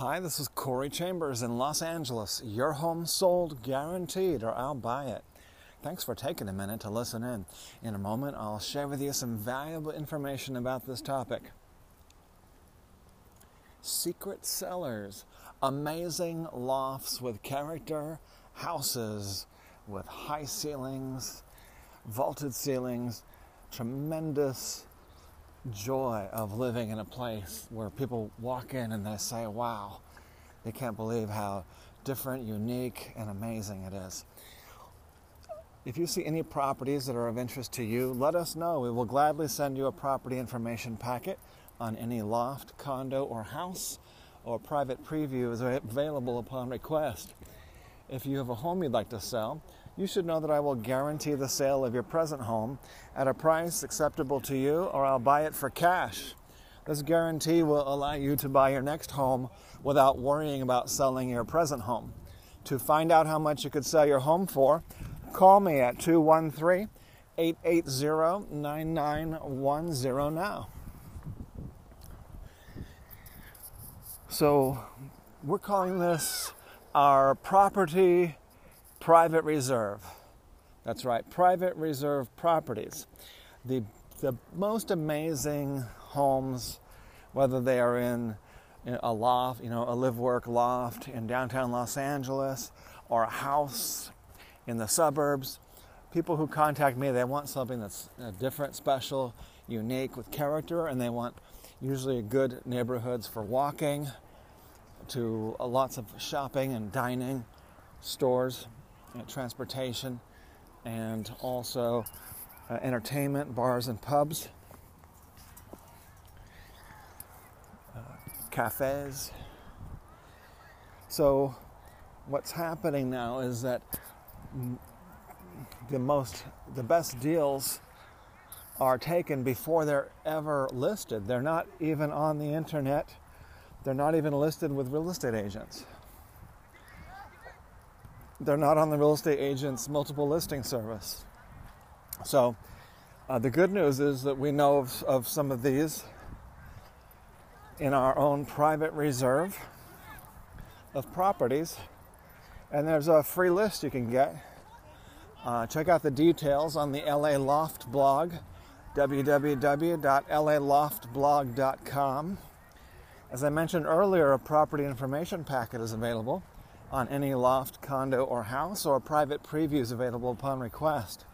Hi, this is Corey Chambers in Los Angeles. Your home sold guaranteed, or I'll buy it. Thanks for taking a minute to listen in. In a moment, I'll share with you some valuable information about this topic. Secret cellars, amazing lofts with character, houses with high ceilings, vaulted ceilings, tremendous joy of living in a place where people walk in and they say, wow, they can't believe how different, unique, and amazing it is. If you see any properties that are of interest to you, let us know. We will gladly send you a property information packet on any loft, condo, or house, or private preview is available upon request. If you have a home you'd like to sell, you should know that I will guarantee the sale of your present home at a price acceptable to you, or I'll buy it for cash. This guarantee will allow you to buy your next home without worrying about selling your present home. To find out how much you could sell your home for, call me at 213 880 9910 now. So, we're calling this our property private reserve. That's right, private reserve properties. The, the most amazing homes, whether they are in, a loft, you know, a live work loft in downtown Los Angeles or a house in the suburbs, people who contact me, they want something that's uh, different, special, unique, with character, and they want usually good neighborhoods for walking, to uh, lots of shopping and dining, stores, uh, transportation, and also uh, entertainment, bars and pubs, uh, cafes. So, what's happening now is that the most, the best deals are taken before they're ever listed. They're not even on the internet. They're not even listed with real estate agents they're not on the real estate agent's multiple listing service. So, uh, the good news is that we know of, of some of these in our own private reserve of properties, and there's a free list you can get. Uh, check out the details on the LA Loft blog, www.laloftblog.com. As I mentioned earlier, a property information packet is available on any loft, condo, or house, or private previews available upon request.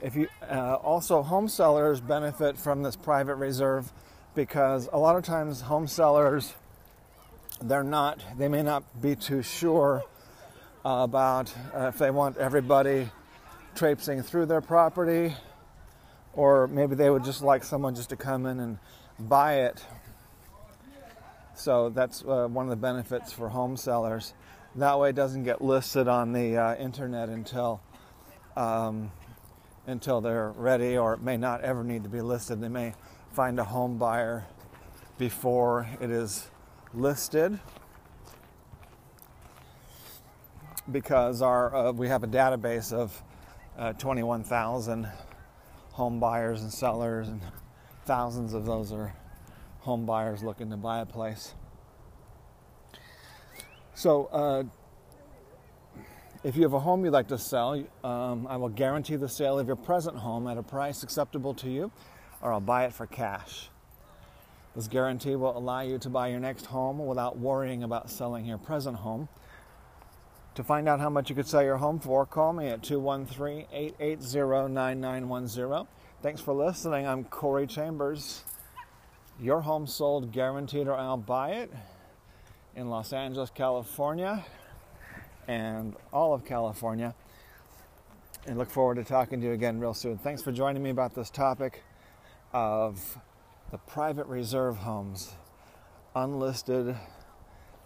If you uh, also home sellers benefit from this private reserve because a lot of times home sellers they're not they may not be too sure about uh, if they want everybody traipsing through their property or maybe they would just like someone just to come in and buy it so that's uh, one of the benefits for home sellers. That way, it doesn't get listed on the uh, internet until um, until they're ready, or it may not ever need to be listed. They may find a home buyer before it is listed because our uh, we have a database of uh, 21,000 home buyers and sellers, and thousands of those are home buyers looking to buy a place. So, uh, if you have a home you'd like to sell, um, I will guarantee the sale of your present home at a price acceptable to you, or I'll buy it for cash. This guarantee will allow you to buy your next home without worrying about selling your present home. To find out how much you could sell your home for, call me at 213 880 9910. Thanks for listening. I'm Corey Chambers. Your home sold guaranteed or I'll buy it in Los Angeles, California, and all of California. And look forward to talking to you again real soon. Thanks for joining me about this topic of the private reserve homes, unlisted,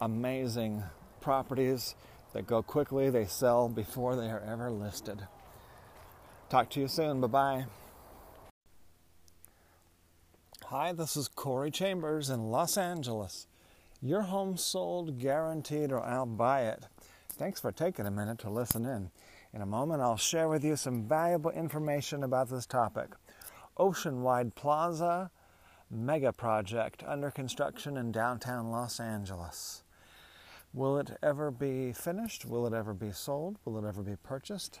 amazing properties that go quickly, they sell before they are ever listed. Talk to you soon. Bye bye. Hi, this is Corey Chambers in Los Angeles. Your home sold guaranteed or I'll buy it. Thanks for taking a minute to listen in. In a moment, I'll share with you some valuable information about this topic. Oceanwide Plaza, mega project under construction in downtown Los Angeles. Will it ever be finished? Will it ever be sold? Will it ever be purchased?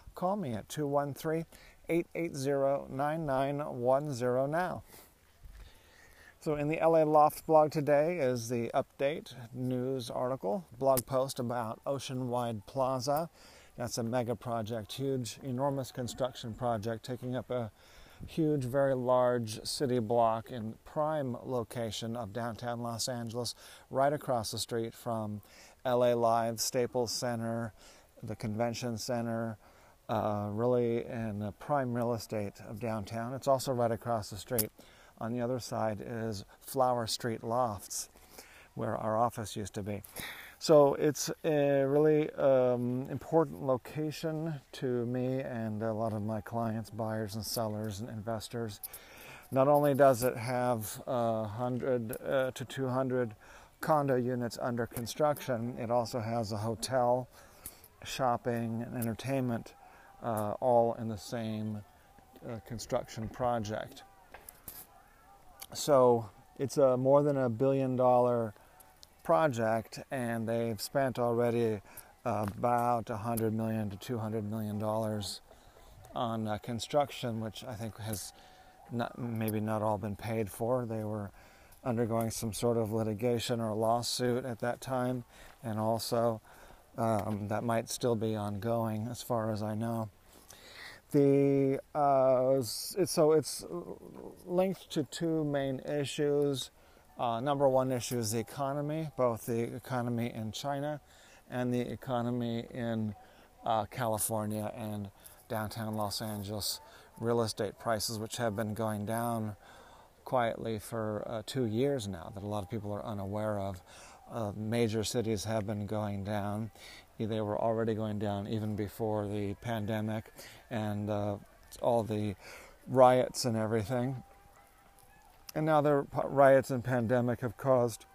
call me at 213 880 9910 now. So, in the LA Loft blog today is the update news article, blog post about Oceanwide Plaza. That's a mega project, huge, enormous construction project taking up a huge, very large city block in prime location of downtown Los Angeles, right across the street from LA Live, Staples Center, the Convention Center, uh, really in the prime real estate of downtown. It's also right across the street. On the other side is Flower Street Lofts, where our office used to be. So it's a really um, important location to me and a lot of my clients, buyers and sellers and investors. Not only does it have uh, 100 uh, to 200 condo units under construction, it also has a hotel, shopping, and entertainment uh, all in the same uh, construction project. So it's a more than a billion dollar project, and they've spent already about 100 million to 200 million dollars on uh, construction, which I think has not, maybe not all been paid for. They were undergoing some sort of litigation or lawsuit at that time, and also um, that might still be ongoing, as far as I know. The uh, it's, so it's linked to two main issues. Uh, number one issue is the economy, both the economy in China and the economy in uh, California and downtown Los Angeles. Real estate prices, which have been going down quietly for uh, two years now, that a lot of people are unaware of. Uh, major cities have been going down. They were already going down even before the pandemic and uh, all the riots and everything. And now the riots and pandemic have caused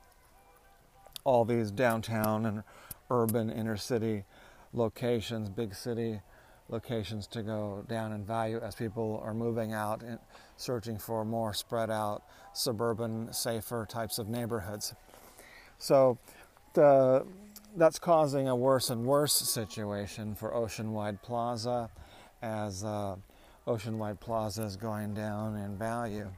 all these downtown and urban inner city locations, big city locations to go down in value as people are moving out and searching for more spread out suburban, safer types of neighborhoods. So the, that's causing a worse and worse situation for Oceanwide Plaza as uh, Oceanwide Plaza is going down in value.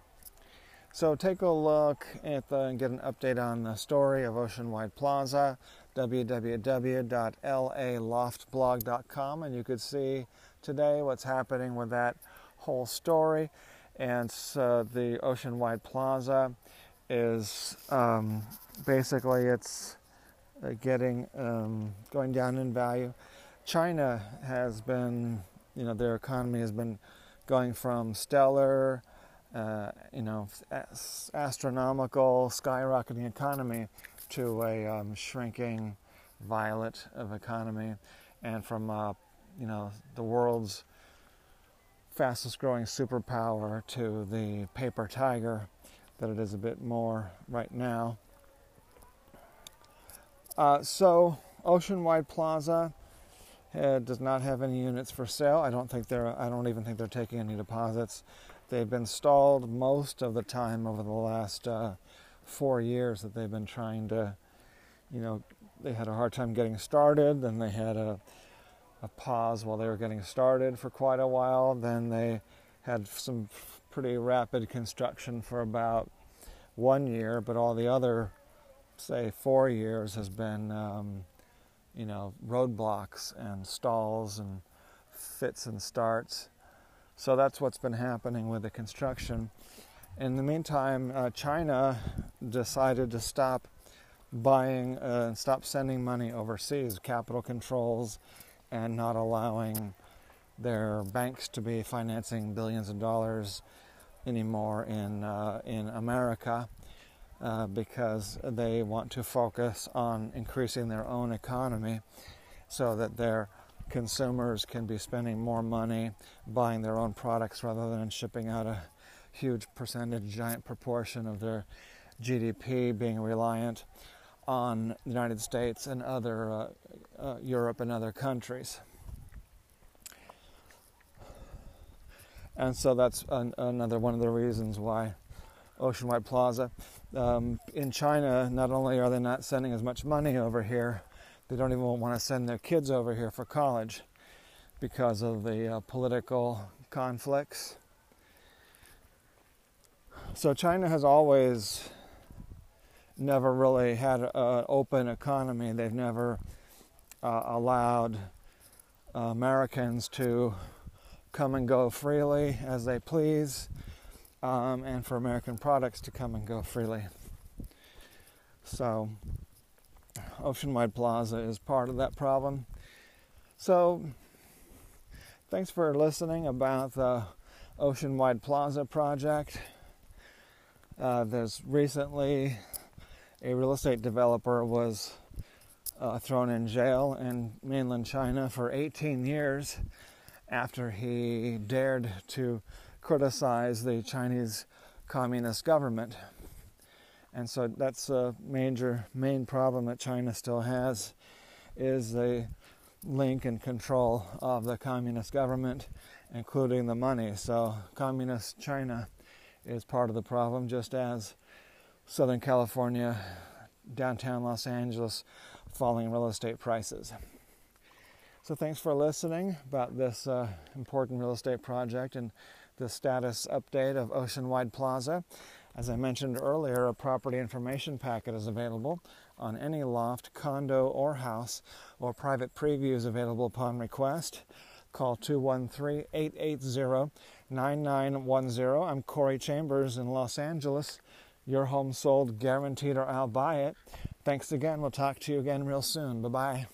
So take a look at the, and get an update on the story of Oceanwide Plaza, www.laloftblog.com, and you could see today what's happening with that whole story. And so the Oceanwide Plaza is um, basically it's uh, getting um, going down in value. China has been, you know, their economy has been going from stellar uh, you know, astronomical, skyrocketing economy to a um, shrinking violet of economy, and from uh, you know the world's fastest growing superpower to the paper tiger that it is a bit more right now. Uh, so, Oceanwide Plaza uh, does not have any units for sale. I don't think they're. I don't even think they're taking any deposits. They've been stalled most of the time over the last uh, four years that they've been trying to, you know, they had a hard time getting started, then they had a, a pause while they were getting started for quite a while, then they had some pretty rapid construction for about one year, but all the other, say, four years has been, um, you know, roadblocks and stalls and fits and starts. So that's what's been happening with the construction. In the meantime, uh, China decided to stop buying, uh, stop sending money overseas, capital controls, and not allowing their banks to be financing billions of dollars anymore in uh, in America uh, because they want to focus on increasing their own economy so that their consumers can be spending more money buying their own products rather than shipping out a huge percentage, giant proportion of their GDP being reliant on the United States and other uh, uh, Europe and other countries. And so that's an, another one of the reasons why Oceanwide Plaza. Um, in China, not only are they not sending as much money over here, they don't even want to send their kids over here for college because of the uh, political conflicts. So China has always never really had an open economy. They've never uh, allowed uh, Americans to come and go freely as they please, um, and for American products to come and go freely. So, Oceanwide Plaza is part of that problem. So, thanks for listening about the Oceanwide Plaza project. Uh, there's recently a real estate developer was uh, thrown in jail in mainland China for 18 years after he dared to criticize the Chinese communist government. And so that's a major main problem that China still has is the link and control of the communist government, including the money. So communist China is part of the problem, just as Southern California, downtown Los Angeles, falling real estate prices. So, thanks for listening about this uh, important real estate project and the status update of Oceanwide Plaza. As I mentioned earlier, a property information packet is available on any loft, condo, or house, or private previews available upon request. Call 213 880 9910. I'm Corey Chambers in Los Angeles. Your home sold, guaranteed, or I'll buy it. Thanks again. We'll talk to you again real soon. Bye bye.